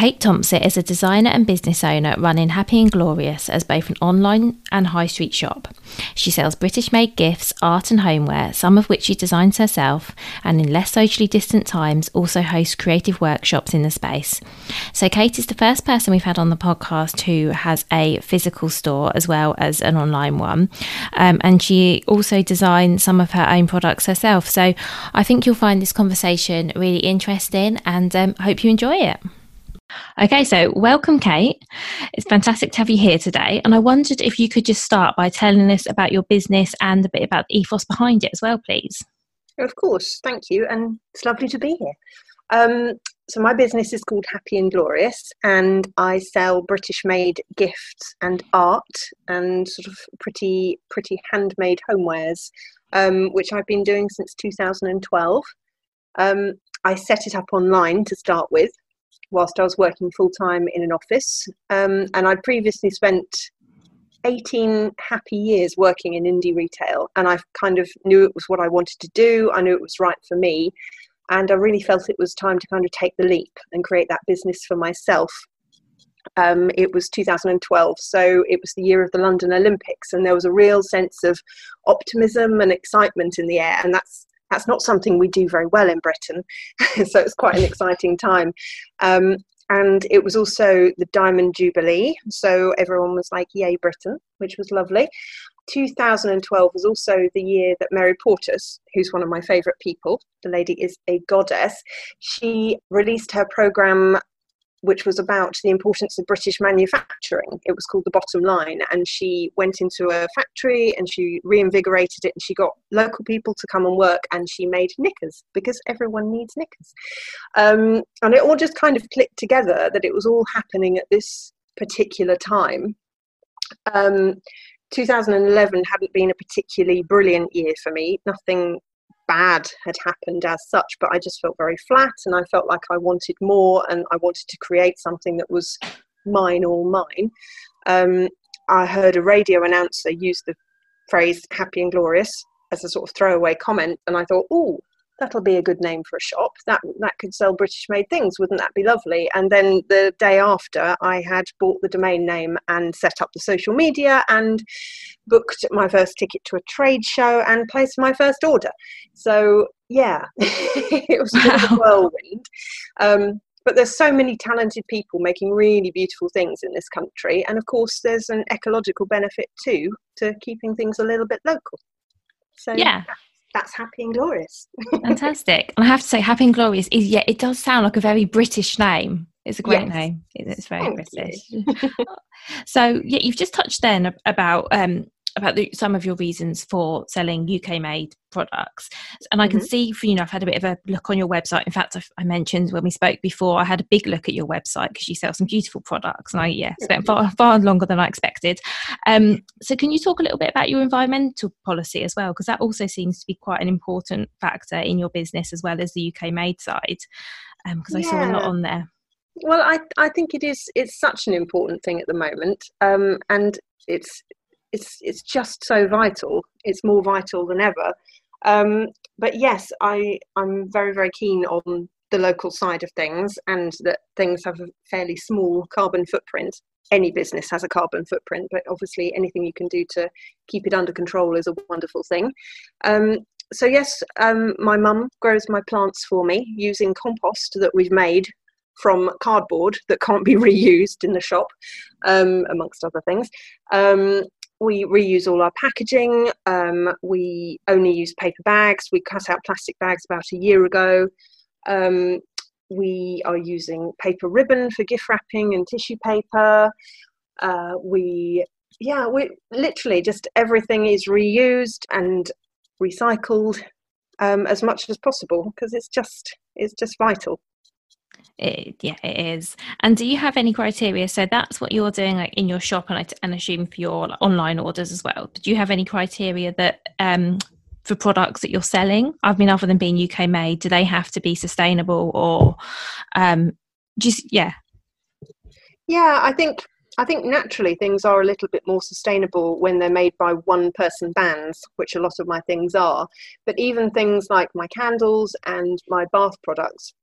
Kate Thompson is a designer and business owner running Happy and Glorious as both an online and high street shop. She sells British made gifts, art, and homeware, some of which she designs herself, and in less socially distant times also hosts creative workshops in the space. So, Kate is the first person we've had on the podcast who has a physical store as well as an online one. Um, and she also designs some of her own products herself. So, I think you'll find this conversation really interesting and um, hope you enjoy it. Okay, so welcome, Kate. It's fantastic to have you here today. And I wondered if you could just start by telling us about your business and a bit about the ethos behind it as well, please. Of course, thank you. And it's lovely to be here. Um, so, my business is called Happy and Glorious, and I sell British made gifts and art and sort of pretty, pretty handmade homewares, um, which I've been doing since 2012. Um, I set it up online to start with whilst I was working full time in an office. Um, and I'd previously spent 18 happy years working in indie retail, and I kind of knew it was what I wanted to do. I knew it was right for me. And I really felt it was time to kind of take the leap and create that business for myself. Um, it was 2012, so it was the year of the London Olympics, and there was a real sense of optimism and excitement in the air. And that's that's not something we do very well in Britain. so it's quite an exciting time. Um, and it was also the Diamond Jubilee. So everyone was like, Yay, Britain, which was lovely. 2012 was also the year that Mary Portas, who's one of my favourite people, the lady is a goddess, she released her programme which was about the importance of British manufacturing. It was called The Bottom Line. And she went into a factory and she reinvigorated it and she got local people to come and work and she made knickers because everyone needs knickers. Um, and it all just kind of clicked together that it was all happening at this particular time. Um, 2011 hadn't been a particularly brilliant year for me. Nothing bad had happened as such, but I just felt very flat and I felt like I wanted more and I wanted to create something that was mine, all mine. Um, I heard a radio announcer use the phrase happy and glorious as a sort of throwaway comment, and I thought, oh, that'll be a good name for a shop. That that could sell British made things. Wouldn't that be lovely? And then the day after, I had bought the domain name and set up the social media and booked my first ticket to a trade show and placed my first order. So yeah, it was wow. a whirlwind. Um, but there's so many talented people making really beautiful things in this country, and of course, there's an ecological benefit too to keeping things a little bit local. So yeah, that's happy and glorious. Fantastic. And I have to say, happy and glorious is yeah, it does sound like a very British name. It's a great yes. name. It's very Thank British. so yeah, you've just touched then about um, about the, some of your reasons for selling UK made products. And I can mm-hmm. see, for, you know, I've had a bit of a look on your website. In fact, I, I mentioned when we spoke before, I had a big look at your website because you sell some beautiful products. And I, yeah, spent far, far longer than I expected. Um, so, can you talk a little bit about your environmental policy as well? Because that also seems to be quite an important factor in your business as well as the UK made side. Because um, I saw a lot on there. Well, I, I think it is. It's such an important thing at the moment, um, and it's it's it's just so vital. It's more vital than ever. Um, but yes, I I'm very very keen on the local side of things and that things have a fairly small carbon footprint. Any business has a carbon footprint, but obviously anything you can do to keep it under control is a wonderful thing. Um, so yes, um, my mum grows my plants for me using compost that we've made from cardboard that can't be reused in the shop, um, amongst other things. Um, we reuse all our packaging. Um, we only use paper bags. We cut out plastic bags about a year ago. Um, we are using paper ribbon for gift wrapping and tissue paper. Uh, we, yeah, we literally just everything is reused and recycled um, as much as possible because it's just it's just vital. It, yeah, it is. And do you have any criteria? So that's what you're doing like in your shop, and i and assume for your like, online orders as well. Do you have any criteria that um, for products that you're selling? I mean, other than being UK made, do they have to be sustainable or um, just yeah? Yeah, I think I think naturally things are a little bit more sustainable when they're made by one person bands, which a lot of my things are. But even things like my candles and my bath products,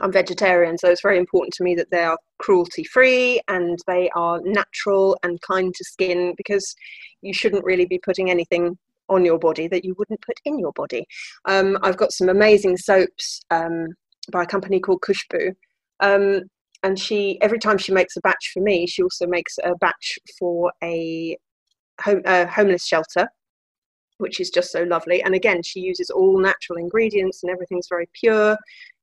I'm vegetarian, so it's very important to me that they are cruelty free and they are natural and kind to skin because you shouldn't really be putting anything on your body that you wouldn't put in your body. Um, I've got some amazing soaps um, by a company called Kushbu. Um, and she, every time she makes a batch for me, she also makes a batch for a home, homeless shelter, which is just so lovely. And again, she uses all natural ingredients and everything's very pure,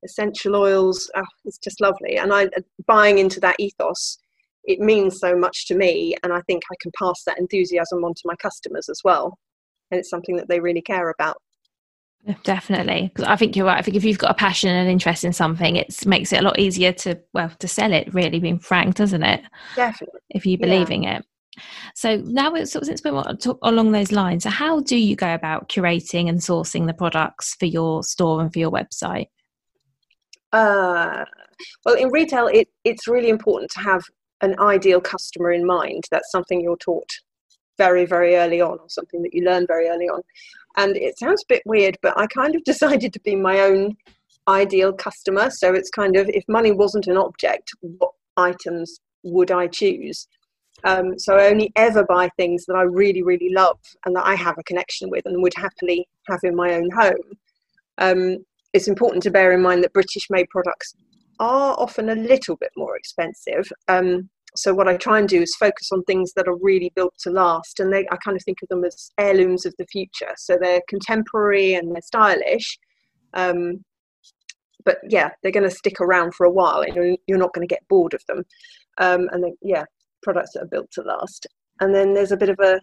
essential oils. Oh, it's just lovely. And I, buying into that ethos, it means so much to me. And I think I can pass that enthusiasm on to my customers as well and it's something that they really care about definitely because i think you're right i think if you've got a passion and interest in something it makes it a lot easier to well to sell it really being frank doesn't it definitely if you believe yeah. in it so now it's since we're along those lines so how do you go about curating and sourcing the products for your store and for your website uh, well in retail it, it's really important to have an ideal customer in mind that's something you're taught very, very early on, or something that you learn very early on. And it sounds a bit weird, but I kind of decided to be my own ideal customer. So it's kind of if money wasn't an object, what items would I choose? Um, so I only ever buy things that I really, really love and that I have a connection with and would happily have in my own home. Um, it's important to bear in mind that British made products are often a little bit more expensive. Um, so what I try and do is focus on things that are really built to last, and they, I kind of think of them as heirlooms of the future. So they're contemporary and they're stylish, um, but yeah, they're going to stick around for a while, and you're, not going to get bored of them. Um, and yeah, products that are built to last. And then there's a bit of a,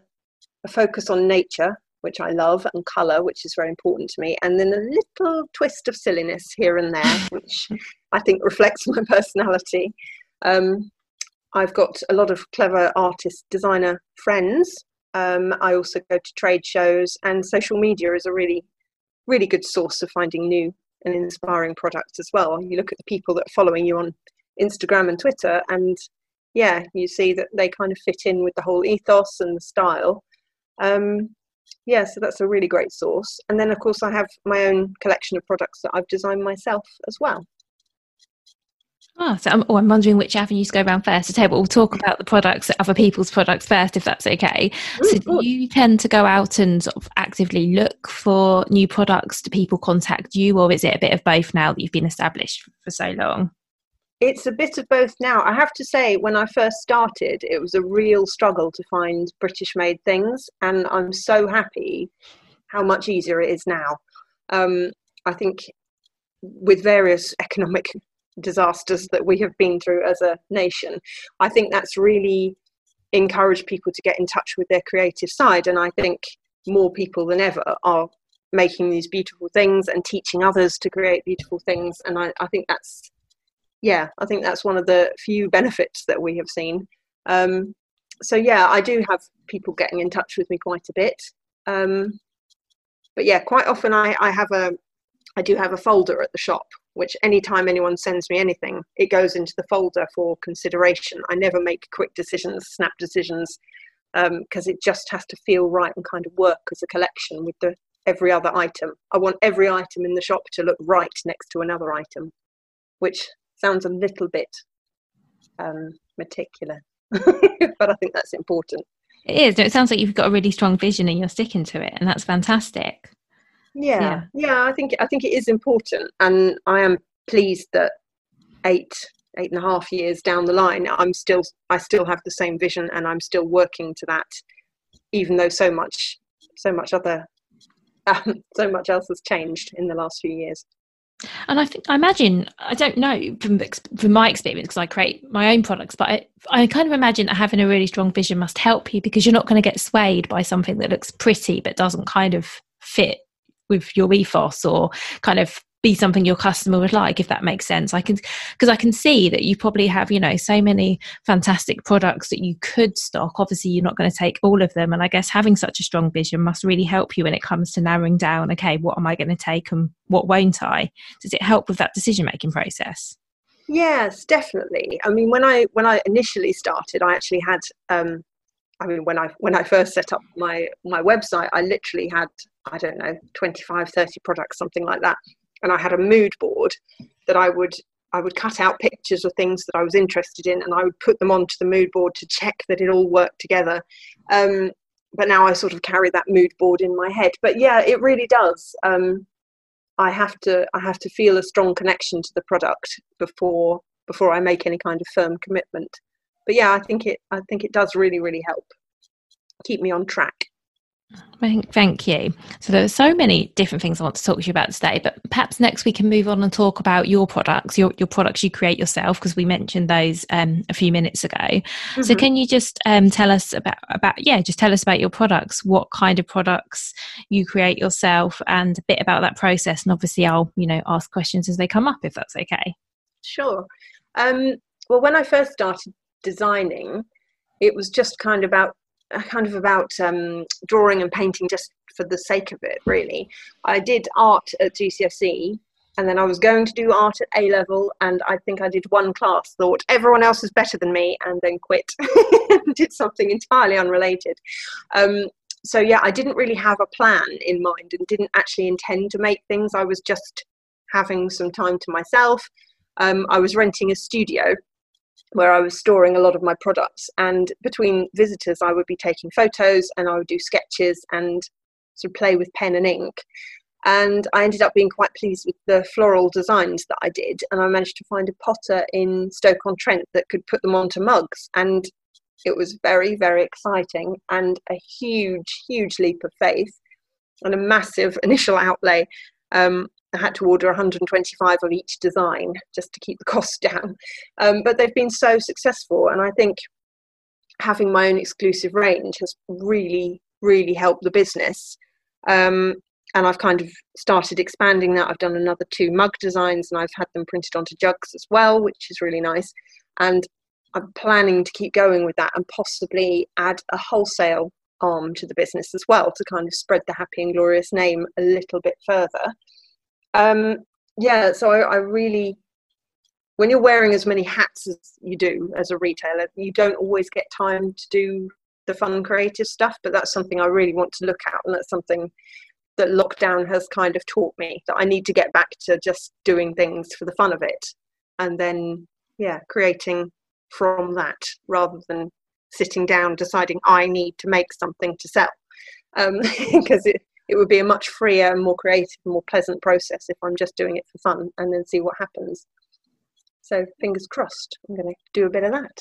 a focus on nature, which I love, and colour, which is very important to me, and then a little twist of silliness here and there, which I think reflects my personality. Um, I've got a lot of clever artist designer friends. Um, I also go to trade shows, and social media is a really, really good source of finding new and inspiring products as well. You look at the people that are following you on Instagram and Twitter, and yeah, you see that they kind of fit in with the whole ethos and the style. Um, yeah, so that's a really great source. And then, of course, I have my own collection of products that I've designed myself as well. Ah, so I'm, oh, I'm wondering which avenues go around first. Okay, but we'll talk about the products, other people's products first, if that's okay. so, do you tend to go out and sort of actively look for new products? Do people contact you, or is it a bit of both now that you've been established for so long? It's a bit of both now. I have to say, when I first started, it was a real struggle to find British made things, and I'm so happy how much easier it is now. Um, I think with various economic disasters that we have been through as a nation. I think that's really encouraged people to get in touch with their creative side, and I think more people than ever are making these beautiful things and teaching others to create beautiful things. And I, I think that's, yeah, I think that's one of the few benefits that we have seen. Um, so yeah, I do have people getting in touch with me quite a bit. Um, but yeah, quite often I, I have a, I do have a folder at the shop which anytime anyone sends me anything, it goes into the folder for consideration. I never make quick decisions, snap decisions, because um, it just has to feel right and kind of work as a collection with the every other item. I want every item in the shop to look right next to another item, which sounds a little bit um, meticulous, but I think that's important. It is. It sounds like you've got a really strong vision and you're sticking to it, and that's fantastic. Yeah, yeah, yeah I think I think it is important, and I am pleased that eight eight and a half years down the line, I'm still I still have the same vision, and I'm still working to that, even though so much so much other um, so much else has changed in the last few years. And I think I imagine I don't know from from my experience because I create my own products, but I, I kind of imagine that having a really strong vision must help you because you're not going to get swayed by something that looks pretty but doesn't kind of fit with your ethos or kind of be something your customer would like if that makes sense. I can because i can see that you probably have you know so many fantastic products that you could stock. Obviously you're not going to take all of them and i guess having such a strong vision must really help you when it comes to narrowing down okay what am i going to take and what won't i? Does it help with that decision making process? Yes definitely. I mean when i when i initially started i actually had um I mean, when I when I first set up my my website, I literally had I don't know 25, 30 products, something like that, and I had a mood board that I would I would cut out pictures of things that I was interested in, and I would put them onto the mood board to check that it all worked together. Um, but now I sort of carry that mood board in my head. But yeah, it really does. Um, I have to I have to feel a strong connection to the product before before I make any kind of firm commitment. But yeah, I think it I think it does really really help keep me on track. Thank you. So there are so many different things I want to talk to you about today, but perhaps next we can move on and talk about your products, your, your products you create yourself, because we mentioned those um, a few minutes ago. Mm-hmm. So can you just um, tell us about about yeah, just tell us about your products, what kind of products you create yourself, and a bit about that process. And obviously, I'll you know ask questions as they come up if that's okay. Sure. Um, well, when I first started designing, it was just kind of about kind of about um, drawing and painting just for the sake of it, really. I did art at GCSE, and then I was going to do art at A level, and I think I did one class, thought everyone else is better than me, and then quit did something entirely unrelated. Um, so yeah, I didn't really have a plan in mind and didn't actually intend to make things. I was just having some time to myself. Um, I was renting a studio where I was storing a lot of my products. And between visitors, I would be taking photos and I would do sketches and sort of play with pen and ink. And I ended up being quite pleased with the floral designs that I did. And I managed to find a potter in Stoke on Trent that could put them onto mugs. And it was very, very exciting and a huge, huge leap of faith and a massive initial outlay. Um, I had to order 125 of each design just to keep the cost down. Um, but they've been so successful, and I think having my own exclusive range has really, really helped the business. Um, and I've kind of started expanding that. I've done another two mug designs, and I've had them printed onto jugs as well, which is really nice. And I'm planning to keep going with that and possibly add a wholesale arm to the business as well to kind of spread the happy and glorious name a little bit further. Um, yeah, so I, I really, when you're wearing as many hats as you do as a retailer, you don't always get time to do the fun creative stuff, but that's something I really want to look at, and that's something that lockdown has kind of taught me that I need to get back to just doing things for the fun of it, and then yeah, creating from that rather than sitting down deciding I need to make something to sell, because um, it it would be a much freer and more creative and more pleasant process if I'm just doing it for fun and then see what happens. So fingers crossed, I'm going to do a bit of that.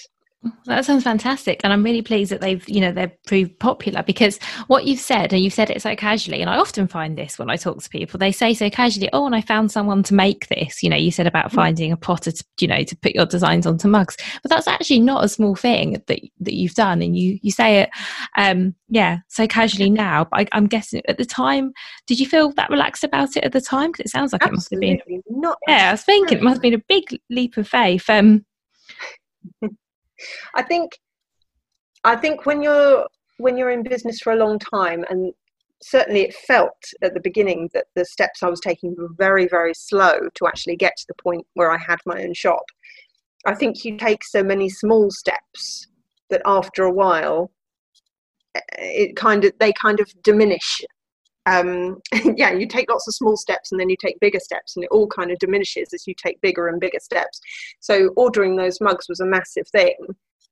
That sounds fantastic, and I'm really pleased that they've, you know, they're proved popular because what you've said, and you've said it so casually, and I often find this when I talk to people, they say so casually, "Oh, and I found someone to make this." You know, you said about mm. finding a potter, to, you know, to put your designs onto mugs, but that's actually not a small thing that that you've done, and you you say it, um, yeah, so casually now. But I, am guessing at the time, did you feel that relaxed about it at the time? Because it sounds like Absolutely it must have been not. Yeah, I was thinking it must have been a big leap of faith. Um, I think I think when you're when you're in business for a long time and certainly it felt at the beginning that the steps I was taking were very, very slow to actually get to the point where I had my own shop. I think you take so many small steps that after a while eh, it kind of they kind of diminish um, yeah, you take lots of small steps and then you take bigger steps, and it all kind of diminishes as you take bigger and bigger steps. So ordering those mugs was a massive thing.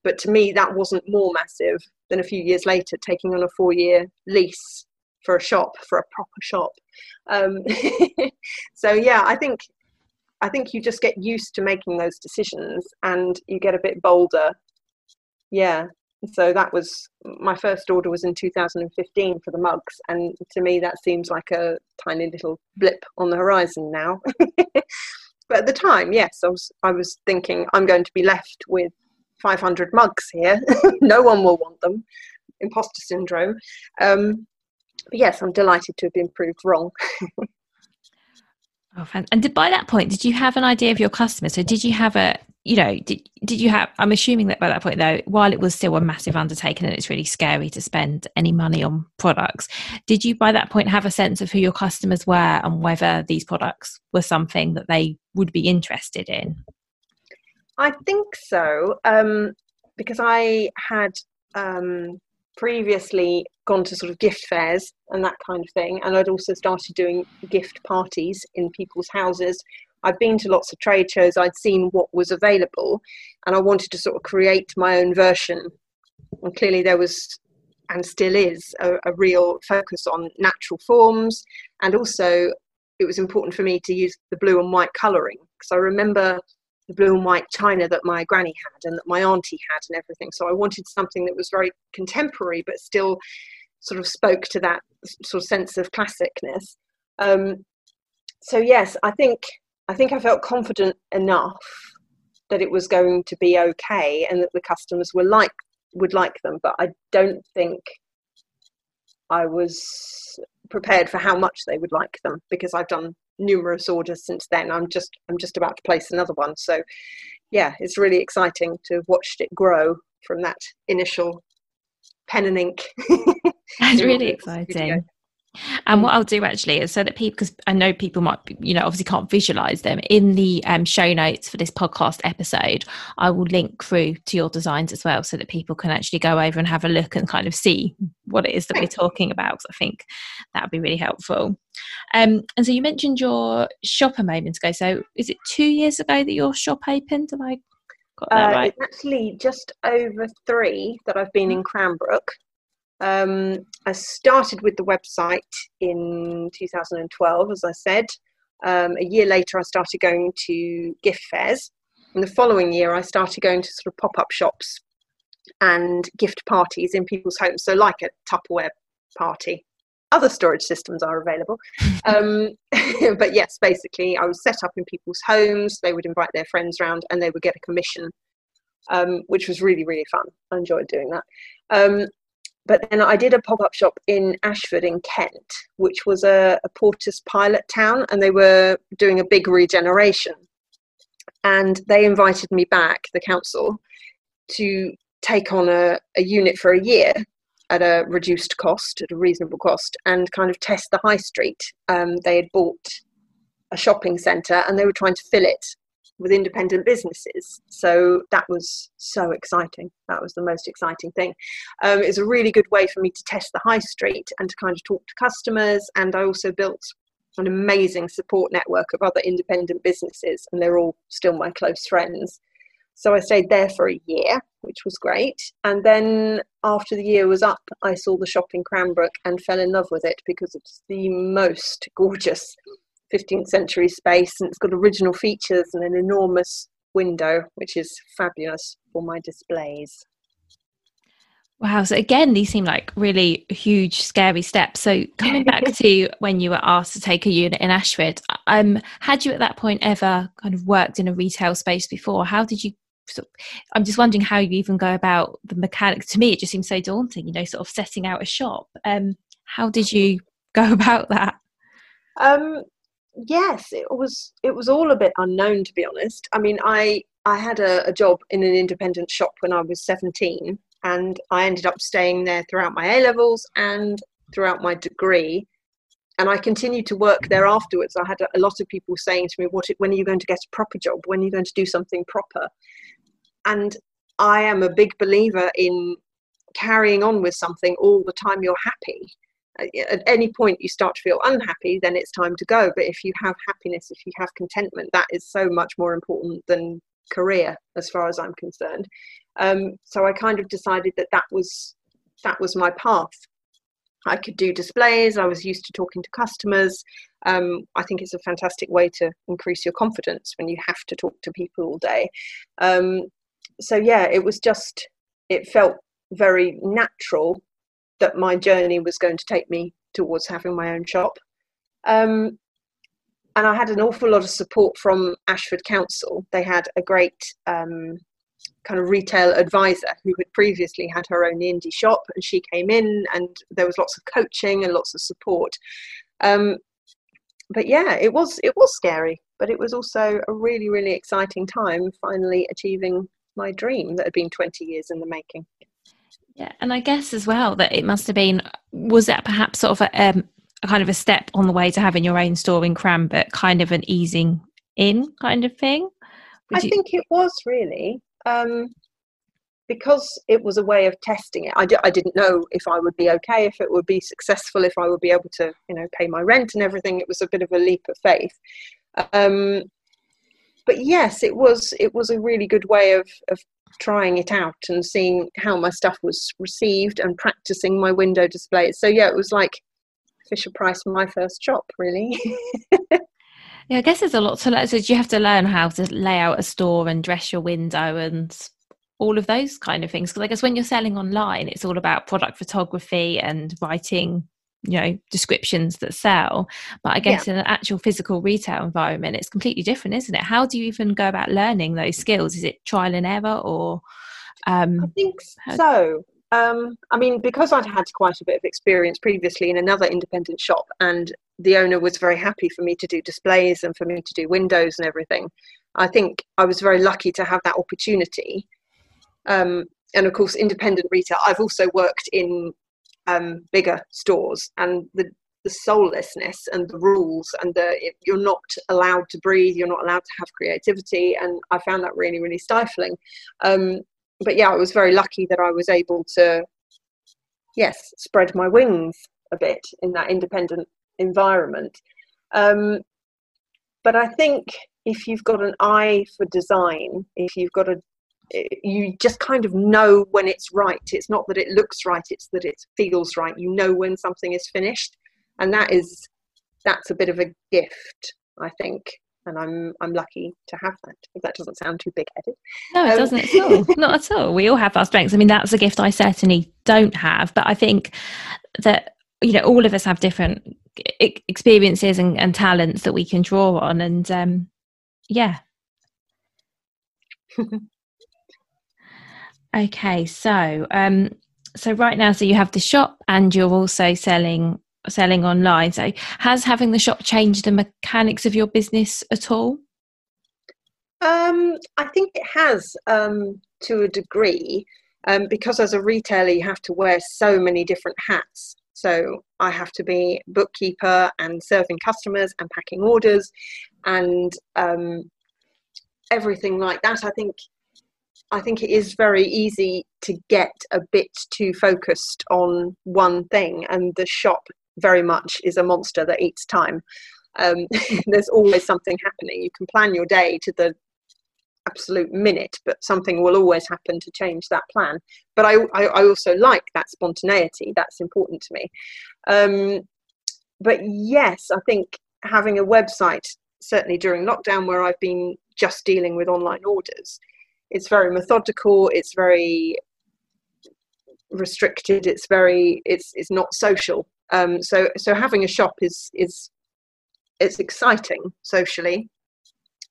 But to me, that wasn't more massive than a few years later taking on a four year lease for a shop, for a proper shop. Um, so yeah, I think I think you just get used to making those decisions and you get a bit bolder. Yeah. So that was my first order was in 2015 for the mugs, and to me that seems like a tiny little blip on the horizon now. but at the time, yes, I was I was thinking I'm going to be left with 500 mugs here. no one will want them. Imposter syndrome. Um, but yes, I'm delighted to have been proved wrong. oh, and did, by that point, did you have an idea of your customers? So did you have a, you know, did, did you have, I'm assuming that by that point though, while it was still a massive undertaking and it's really scary to spend any money on products, did you by that point have a sense of who your customers were and whether these products were something that they would be interested in? I think so, um, because I had um, previously gone to sort of gift fairs and that kind of thing, and I'd also started doing gift parties in people's houses. I'd been to lots of trade shows, I'd seen what was available, and I wanted to sort of create my own version. And clearly, there was and still is a, a real focus on natural forms, and also it was important for me to use the blue and white colouring because I remember the blue and white china that my granny had and that my auntie had and everything. So I wanted something that was very contemporary but still sort of spoke to that sort of sense of classicness. Um, so yes, I think I think I felt confident enough that it was going to be okay and that the customers were like would like them, but I don't think I was prepared for how much they would like them because I've done numerous orders since then. I'm just I'm just about to place another one. So yeah, it's really exciting to watch it grow from that initial pen and ink. That's really exciting. And what I'll do actually is so that people, because I know people might, you know, obviously can't visualize them in the um, show notes for this podcast episode, I will link through to your designs as well so that people can actually go over and have a look and kind of see what it is that we're talking about. I think that would be really helpful. Um, and so you mentioned your shop a moment ago. So is it two years ago that your shop opened? Have I got that uh, right? It's actually just over three that I've been in Cranbrook. Um, I started with the website in 2012, as I said. Um, a year later, I started going to gift fairs. And the following year, I started going to sort of pop up shops and gift parties in people's homes. So, like a Tupperware party. Other storage systems are available. Um, but yes, basically, I was set up in people's homes. They would invite their friends around and they would get a commission, um, which was really, really fun. I enjoyed doing that. Um, but then I did a pop up shop in Ashford in Kent, which was a, a Portas pilot town, and they were doing a big regeneration. And they invited me back, the council, to take on a, a unit for a year at a reduced cost, at a reasonable cost, and kind of test the high street. Um, they had bought a shopping centre and they were trying to fill it with independent businesses. So that was so exciting. That was the most exciting thing. Um, it was a really good way for me to test the high street and to kind of talk to customers. And I also built an amazing support network of other independent businesses, and they're all still my close friends. So I stayed there for a year, which was great. And then after the year was up, I saw the shop in Cranbrook and fell in love with it because it's the most gorgeous 15th century space and it's got original features and an enormous window, which is fabulous for my displays. Wow. So again, these seem like really huge, scary steps. So coming back to when you were asked to take a unit in Ashford, um, had you at that point ever kind of worked in a retail space before? How did you? Sort of, I'm just wondering how you even go about the mechanics. To me, it just seems so daunting. You know, sort of setting out a shop. Um, how did you go about that? Um, yes, it was it was all a bit unknown to be honest. I mean, I I had a, a job in an independent shop when I was 17, and I ended up staying there throughout my A levels and throughout my degree. And I continued to work there afterwards. I had a, a lot of people saying to me, "What? When are you going to get a proper job? When are you going to do something proper?" And I am a big believer in carrying on with something all the time you're happy at any point you start to feel unhappy, then it's time to go. But if you have happiness, if you have contentment, that is so much more important than career, as far as I'm concerned. Um, so I kind of decided that that was that was my path. I could do displays. I was used to talking to customers. Um, I think it's a fantastic way to increase your confidence when you have to talk to people all day. Um, so yeah, it was just it felt very natural that my journey was going to take me towards having my own shop. Um, and I had an awful lot of support from Ashford Council. They had a great um, kind of retail advisor who had previously had her own indie shop, and she came in, and there was lots of coaching and lots of support. Um, but yeah, it was it was scary, but it was also a really really exciting time. Finally achieving my dream that had been twenty years in the making. Yeah, and I guess as well that it must have been was that perhaps sort of a, um, a kind of a step on the way to having your own store in Cranbrook, kind of an easing in kind of thing. Would I you... think it was really um, because it was a way of testing it. I d- I didn't know if I would be okay, if it would be successful, if I would be able to, you know, pay my rent and everything. It was a bit of a leap of faith. Um, but yes, it was it was a really good way of of trying it out and seeing how my stuff was received and practicing my window displays. So yeah, it was like Fisher Price my first shop, really. yeah, I guess there's a lot to learn. So you have to learn how to lay out a store and dress your window and all of those kind of things. Because I guess when you're selling online, it's all about product photography and writing you know descriptions that sell but i guess yeah. in an actual physical retail environment it's completely different isn't it how do you even go about learning those skills is it trial and error or um i think so um, I mean, because I'd had quite a bit of experience previously in another independent shop, and the owner was very happy for me to do displays and for me to do windows and everything, I think I was very lucky to have that opportunity. Um, and of course, independent retail. I've also worked in um, bigger stores and the the soullessness and the rules and the you're not allowed to breathe you're not allowed to have creativity. And i found that really really stifling. Um, but yeah i was very lucky that i was able to yes spread my wings a bit in that independent environment. Um, but i think if you've got an eye for design if you've got a you just kind of know when it's right. It's not that it looks right, it's that it feels right. You know when something is finished. And that is that's a bit of a gift, I think. And I'm I'm lucky to have that. If that doesn't sound too big headed. No, it um, doesn't at all. Not at all. We all have our strengths. I mean, that's a gift I certainly don't have, but I think that you know all of us have different experiences and, and talents that we can draw on and um yeah Okay, so um, so right now, so you have the shop, and you're also selling selling online. So has having the shop changed the mechanics of your business at all? Um, I think it has um, to a degree, um, because as a retailer, you have to wear so many different hats. So I have to be bookkeeper and serving customers and packing orders and um, everything like that. I think I think it is very easy to get a bit too focused on one thing, and the shop very much is a monster that eats time. Um, there's always something happening. You can plan your day to the absolute minute, but something will always happen to change that plan. But I, I, I also like that spontaneity. That's important to me. Um, but yes, I think having a website, certainly during lockdown, where I've been just dealing with online orders, it's very methodical it's very restricted it's very it's it's not social. Um, so so having a shop is is it's exciting socially.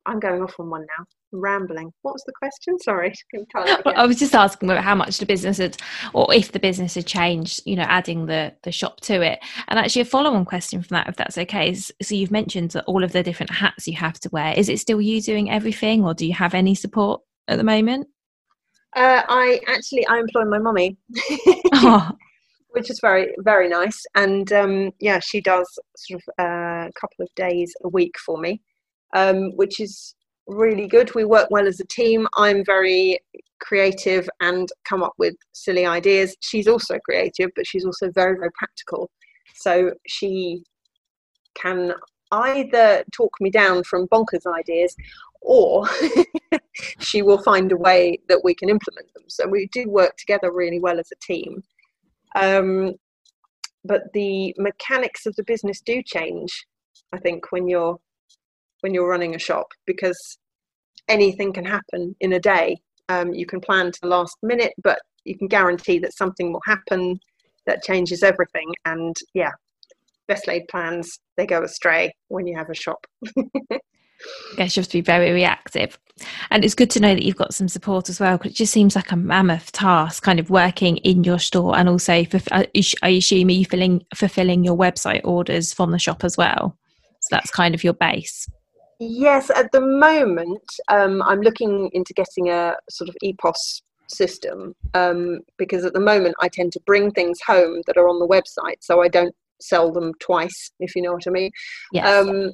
I'm going off on one now. Rambling. What was the question? Sorry i was just asking about how much the business had or if the business had changed you know adding the the shop to it. And actually a follow-on question from that if that's okay is, so you've mentioned that all of the different hats you have to wear is it still you doing everything or do you have any support at the moment? Uh, I actually I employ my mummy, oh. which is very very nice. And um, yeah, she does sort of uh, a couple of days a week for me, um, which is really good. We work well as a team. I'm very creative and come up with silly ideas. She's also creative, but she's also very very practical. So she can either talk me down from bonkers ideas or she will find a way that we can implement them. So we do work together really well as a team. Um, but the mechanics of the business do change, I think, when you're when you're running a shop because anything can happen in a day. Um, you can plan to the last minute, but you can guarantee that something will happen that changes everything. And yeah, best laid plans they go astray when you have a shop. I guess you have to be very reactive. And it's good to know that you've got some support as well, because it just seems like a mammoth task, kind of working in your store and also, for, I assume, are you filling, fulfilling your website orders from the shop as well? So that's kind of your base. Yes, at the moment, um, I'm looking into getting a sort of EPOS system um, because at the moment I tend to bring things home that are on the website, so I don't sell them twice, if you know what I mean. Yes. Um,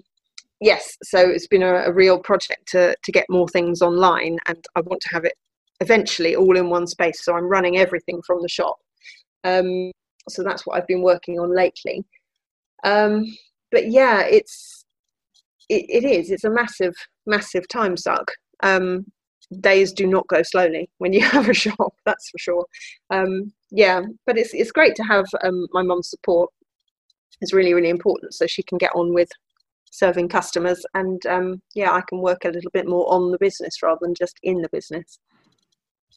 yes, so it's been a, a, real project to to get more things online, and I want to have it eventually all in one space. So I'm running everything from the shop. Um, so that's what I've been working on lately. Um, but yeah, it's it, it is. It's a massive, massive time suck. Um, days do not go slowly when you have a shop. That's for sure. Um, yeah, but it's it's great to have um, my mum's support. It's really really important, so she can get on with serving customers and um, yeah i can work a little bit more on the business rather than just in the business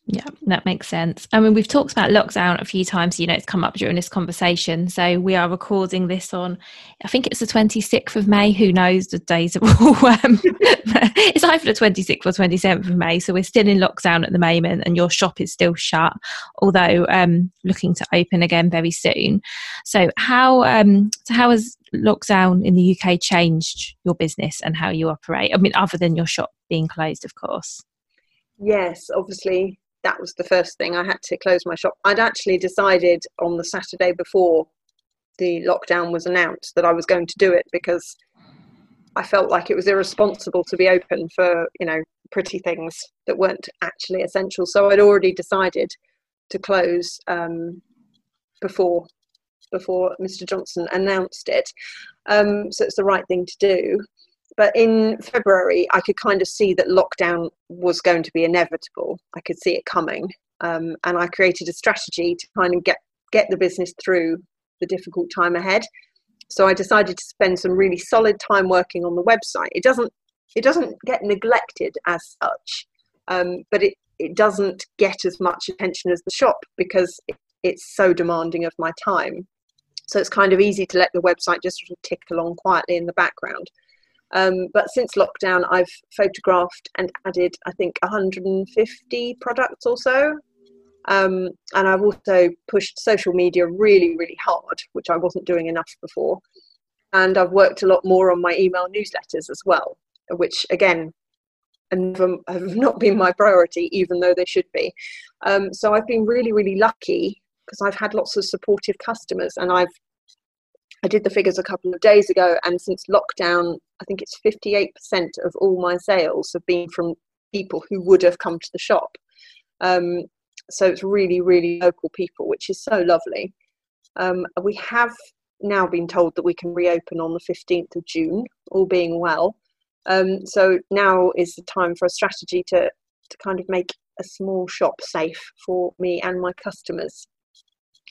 yeah, that makes sense. I mean, we've talked about lockdown a few times. You know, it's come up during this conversation. So we are recording this on, I think it's the 26th of May. Who knows? The days are all. Um, it's either the 26th or 27th of May. So we're still in lockdown at the moment, and your shop is still shut, although um, looking to open again very soon. So how um, so how has lockdown in the UK changed your business and how you operate? I mean, other than your shop being closed, of course. Yes, obviously that was the first thing. I had to close my shop. I'd actually decided on the Saturday before the lockdown was announced that I was going to do it because I felt like it was irresponsible to be open for, you know, pretty things that weren't actually essential. So I'd already decided to close um, before before Mr. Johnson announced it. Um, so it's the right thing to do but in February, I could kind of see that lockdown was going to be inevitable. I could see it coming, um, and I created a strategy to kind of get get the business through the difficult time ahead. So I decided to spend some really solid time working on the website. It doesn't it doesn't get neglected as such, um, but it it doesn't get as much attention as the shop because it, it's so demanding of my time. So it's kind of easy to let the website just sort of tick along quietly in the background. Um, but since lockdown, I've photographed and added, I think, 150 products or so. Um, and I've also pushed social media really, really hard, which I wasn't doing enough before. And I've worked a lot more on my email newsletters as well, which again have not been my priority, even though they should be. Um, so I've been really, really lucky because I've had lots of supportive customers and I've I did the figures a couple of days ago, and since lockdown, I think it's 58% of all my sales have been from people who would have come to the shop. Um, so it's really, really local people, which is so lovely. Um, we have now been told that we can reopen on the 15th of June, all being well. Um, so now is the time for a strategy to, to kind of make a small shop safe for me and my customers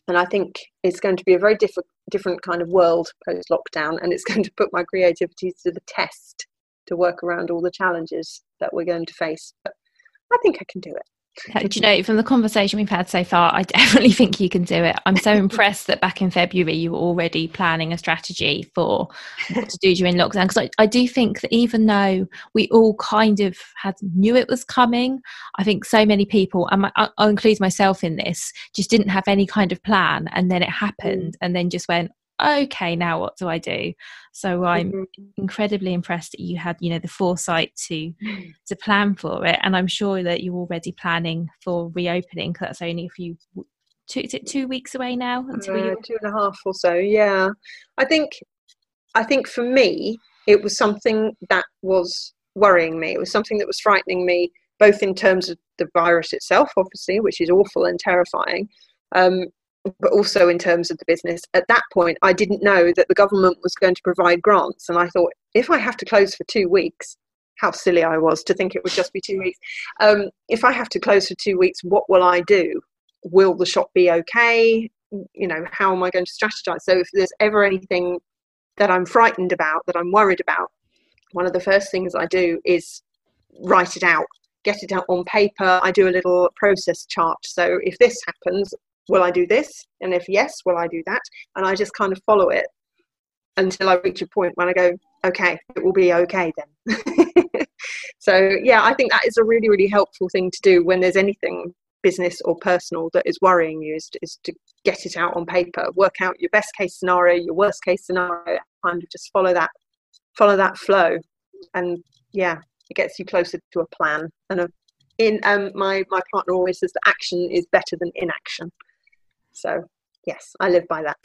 and I think it's going to be a very different different kind of world post lockdown, and it's going to put my creativity to the test to work around all the challenges that we're going to face. But I think I can do it. Do you know, from the conversation we've had so far, I definitely think you can do it. I'm so impressed that back in February you were already planning a strategy for what to do during lockdown. Because I, I do think that even though we all kind of had knew it was coming, I think so many people, and my, I'll include myself in this, just didn't have any kind of plan, and then it happened, mm. and then just went, okay, now what do I do? So I'm mm-hmm. incredibly impressed that you had, you know, the foresight to to plan for it, and I'm sure that you're already planning for reopening. Cause that's only a few two is it two weeks away now until uh, two and a half or so. Yeah, I think I think for me it was something that was worrying me. It was something that was frightening me, both in terms of the virus itself, obviously, which is awful and terrifying. Um, but also in terms of the business. At that point, I didn't know that the government was going to provide grants, and I thought if I have to close for two weeks, how silly I was to think it would just be two weeks. Um, if I have to close for two weeks, what will I do? Will the shop be okay? You know, how am I going to strategize? So if there's ever anything that I'm frightened about, that I'm worried about, one of the first things I do is write it out, get it out on paper. I do a little process chart. So if this happens, will I do this? And if yes, will I do that? And I just kind of follow it until I reach a point when I go, okay, it will be okay then. so yeah, I think that is a really, really helpful thing to do when there's anything business or personal that is worrying you is, is to get it out on paper, work out your best case scenario, your worst case scenario, kind of just follow that follow that flow. And yeah, it gets you closer to a plan. And a, in um, my my partner always says that action is better than inaction. So yes, I live by that.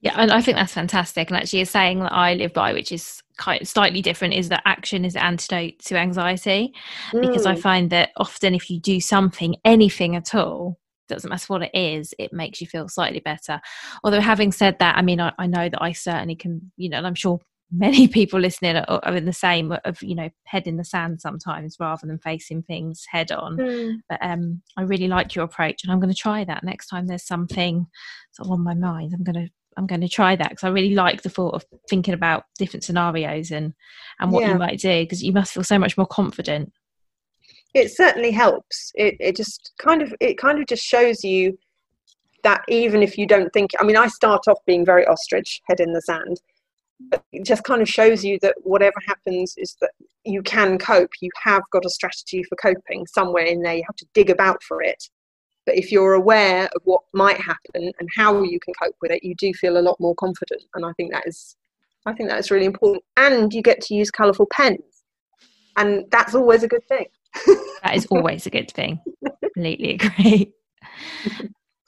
Yeah, and I think that's fantastic. And actually, a saying that I live by, which is quite slightly different, is that action is the antidote to anxiety. Mm. Because I mm. find that often, if you do something, anything at all, doesn't matter what it is, it makes you feel slightly better. Although, having said that, I mean, I, I know that I certainly can, you know, and I'm sure many people listening are, are, in the same of you know head in the sand sometimes rather than facing things head on. Mm. but um i really like your approach and i'm going to try that next time there's something sort of on my mind. I'm going to i'm going to try that because i really like the thought of thinking about different scenarios and and what yeah. you might do because you must feel so much more confident. It certainly helps. It, it just kind of it kind of just shows you that even if you don't think i mean i start off being very ostrich head in the sand but it just kind of shows you that whatever happens is that you can cope. You have got a strategy for coping somewhere in there you have to dig about for it. But if you're aware of what might happen and how you can cope with it you do feel a lot more confident. And i think that is i think that is really important. And you get to use colorful pens. And that's always a good thing. That is always a good thing. Completely agree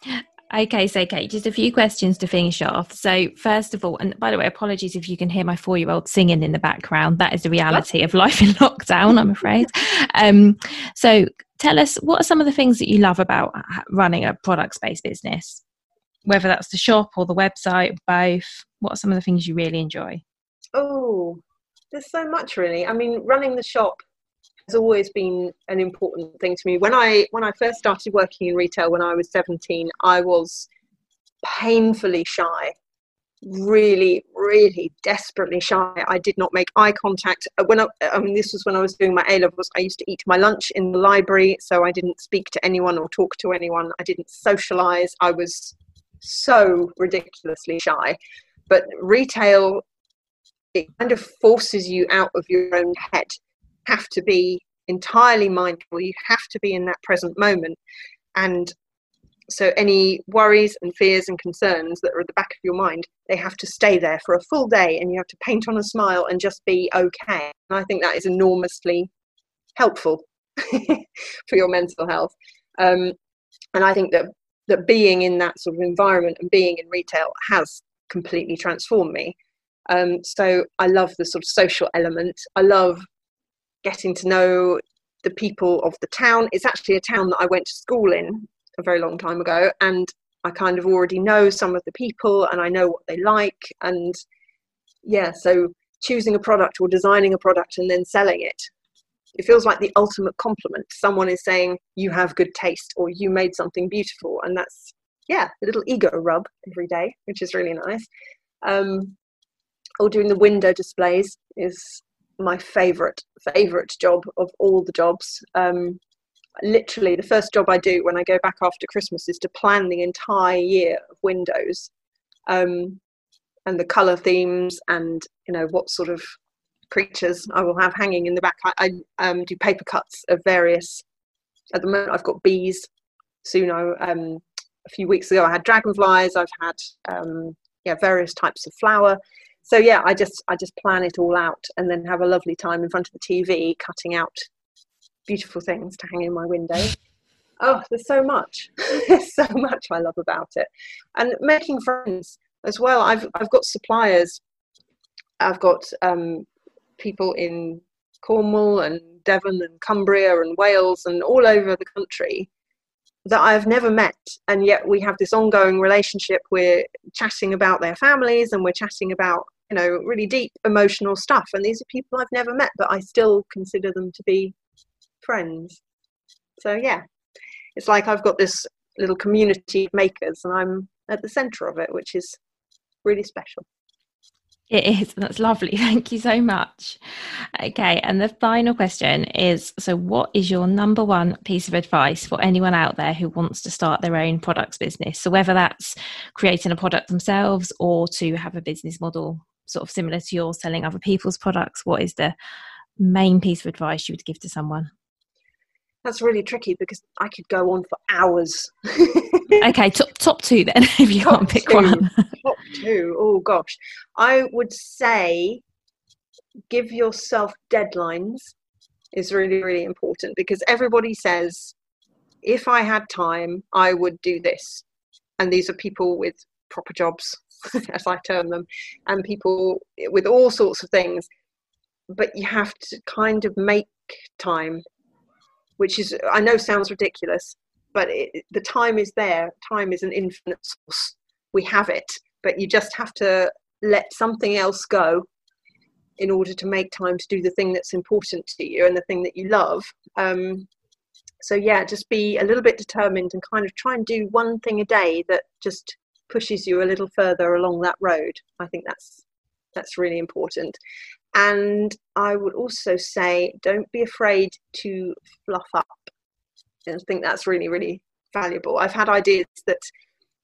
Okay, so Kate, just a few questions to finish off. So, first of all, and by the way, apologies if you can hear my four year old singing in the background. That is the reality of life in lockdown, I'm afraid. Um, so, tell us what are some of the things that you love about running a product based business, whether that's the shop or the website, both. What are some of the things you really enjoy? Oh, there's so much really. I mean, running the shop always been an important thing to me. When I when I first started working in retail when I was 17, I was painfully shy. Really, really desperately shy. I did not make eye contact. Uh, when I, I mean, this was when I was doing my A levels. I used to eat my lunch in the library, so I didn't speak to anyone or talk to anyone. I didn't socialize. I was so ridiculously shy. But retail, it kind of forces you out of your own head have to be entirely mindful. You have to be in that present moment. And so any worries and fears and concerns that are at the back of your mind, they have to stay there for a full day and you have to paint on a smile and just be okay. And I think that is enormously helpful for your mental health. Um, and I think that that being in that sort of environment and being in retail has completely transformed me. Um, so I love the sort of social element. I love getting to know the people of the town. It's actually a town that I went to school in a very long time ago, and I kind of already know some of the people and I know what they like. And yeah, so choosing a product or designing a product and then selling it, it feels like the ultimate compliment. Someone is saying, You have good taste, or you made something beautiful. And that's, yeah, a little ego rub every day, which is really nice. Um, or doing the window displays is my favorite favorite job of all the jobs. Um, literally, the first job I do when I go back after Christmas is to plan the entire year of windows, um, and the color themes, and you know what sort of creatures I will have hanging in the back. I, I um, do paper cuts of various. At the moment, I've got bees. Soon, I, um, a few weeks ago, I had dragonflies. I've had um, yeah various types of flower so yeah i just i just plan it all out and then have a lovely time in front of the tv cutting out beautiful things to hang in my window. Oh there's so much. There's so much i love about it. And making friends as well. I've i've got suppliers. I've got um, people in cornwall and devon and cumbria and wales and all over the country that I've never met, and yet we have this ongoing relationship. We're chatting about their families and we're chatting about, you know, really deep emotional stuff. And these are people I've never met, but I still consider them to be friends. So, yeah, it's like I've got this little community of makers and I'm at the center of it, which is really special. It is. That's lovely. Thank you so much. Okay. And the final question is So, what is your number one piece of advice for anyone out there who wants to start their own products business? So, whether that's creating a product themselves or to have a business model sort of similar to yours, selling other people's products, what is the main piece of advice you would give to someone? That's really tricky because I could go on for hours. okay, top top two then, if you top can't pick two. one. top two. Oh gosh, I would say give yourself deadlines is really really important because everybody says if I had time, I would do this, and these are people with proper jobs, as I term them, and people with all sorts of things. But you have to kind of make time which is I know sounds ridiculous, but it, the time is there. Time is an infinite source. We have it, but you just have to let something else go in order to make time to do the thing that's important to you and the thing that you love. Um, so yeah, just be a little bit determined and kind of try and do one thing a day that just pushes you a little further along that road. I think that's that's really important. And I would also say, don't be afraid to fluff up. I think that's really, really valuable. I've had ideas that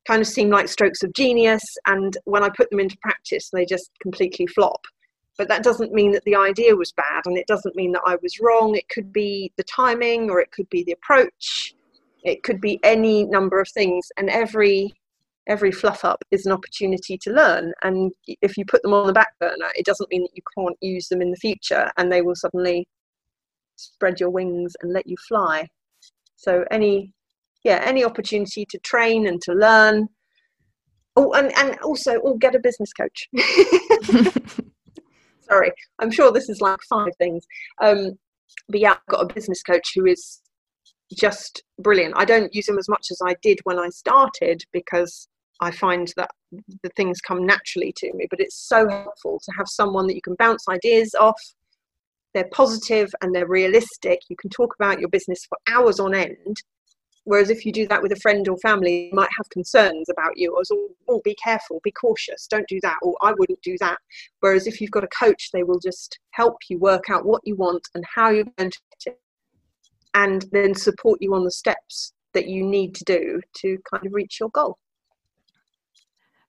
kind of seem like strokes of genius, and when I put them into practice, they just completely flop. But that doesn't mean that the idea was bad, and it doesn't mean that I was wrong. It could be the timing, or it could be the approach, it could be any number of things, and every every fluff up is an opportunity to learn. And if you put them on the back burner, it doesn't mean that you can't use them in the future and they will suddenly spread your wings and let you fly. So any yeah, any opportunity to train and to learn. Oh, and, and also, oh, get a business coach. Sorry, I'm sure this is like five things. Um, but yeah, I've got a business coach who is just brilliant. I don't use him as much as I did when I started because I find that the things come naturally to me, but it's so helpful to have someone that you can bounce ideas off. They're positive and they're realistic. You can talk about your business for hours on end. Whereas if you do that with a friend or family, might have concerns about you, or oh, be careful, be cautious, don't do that, or I wouldn't do that. Whereas if you've got a coach, they will just help you work out what you want and how you're going to get it, and then support you on the steps that you need to do to kind of reach your goal.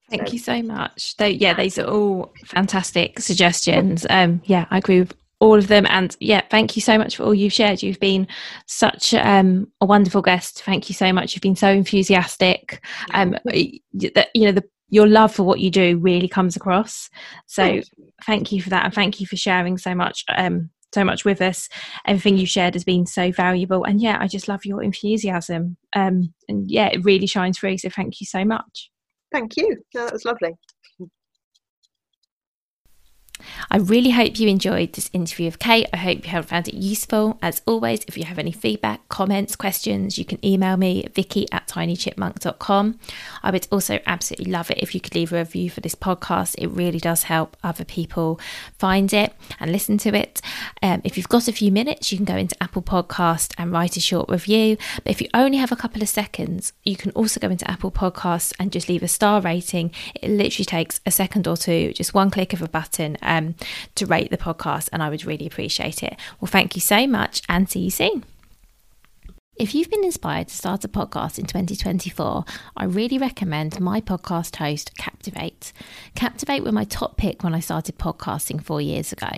Thank so. you so much. They, yeah, these are all fantastic suggestions. Um, yeah, I agree with all of them. And yeah, thank you so much for all you've shared. You've been such um, a wonderful guest. Thank you so much. You've been so enthusiastic. Um, that you know the your love for what you do really comes across. So thank you, thank you for that, and thank you for sharing so much. Um, so much with us. Everything you shared has been so valuable, and yeah, I just love your enthusiasm. Um, and yeah, it really shines through. So thank you so much. Thank you. No, that was lovely. I really hope you enjoyed this interview with Kate. I hope you have found it useful. As always, if you have any feedback, comments, questions, you can email me at vicky at tinychipmunk.com. I would also absolutely love it if you could leave a review for this podcast. It really does help other people find it and listen to it. Um, if you've got a few minutes, you can go into Apple Podcast and write a short review. But if you only have a couple of seconds, you can also go into Apple Podcasts and just leave a star rating. It literally takes a second or two, just one click of a button um, to rate the podcast, and I would really appreciate it. Well, thank you so much, and see you soon. If you've been inspired to start a podcast in 2024, I really recommend my podcast host, Captivate. Captivate were my top pick when I started podcasting four years ago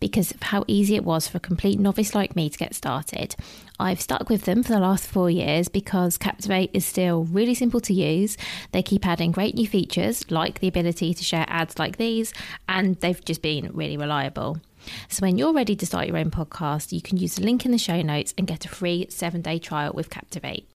because of how easy it was for a complete novice like me to get started. I've stuck with them for the last four years because Captivate is still really simple to use. They keep adding great new features like the ability to share ads like these, and they've just been really reliable. So when you're ready to start your own podcast, you can use the link in the show notes and get a free seven day trial with Captivate.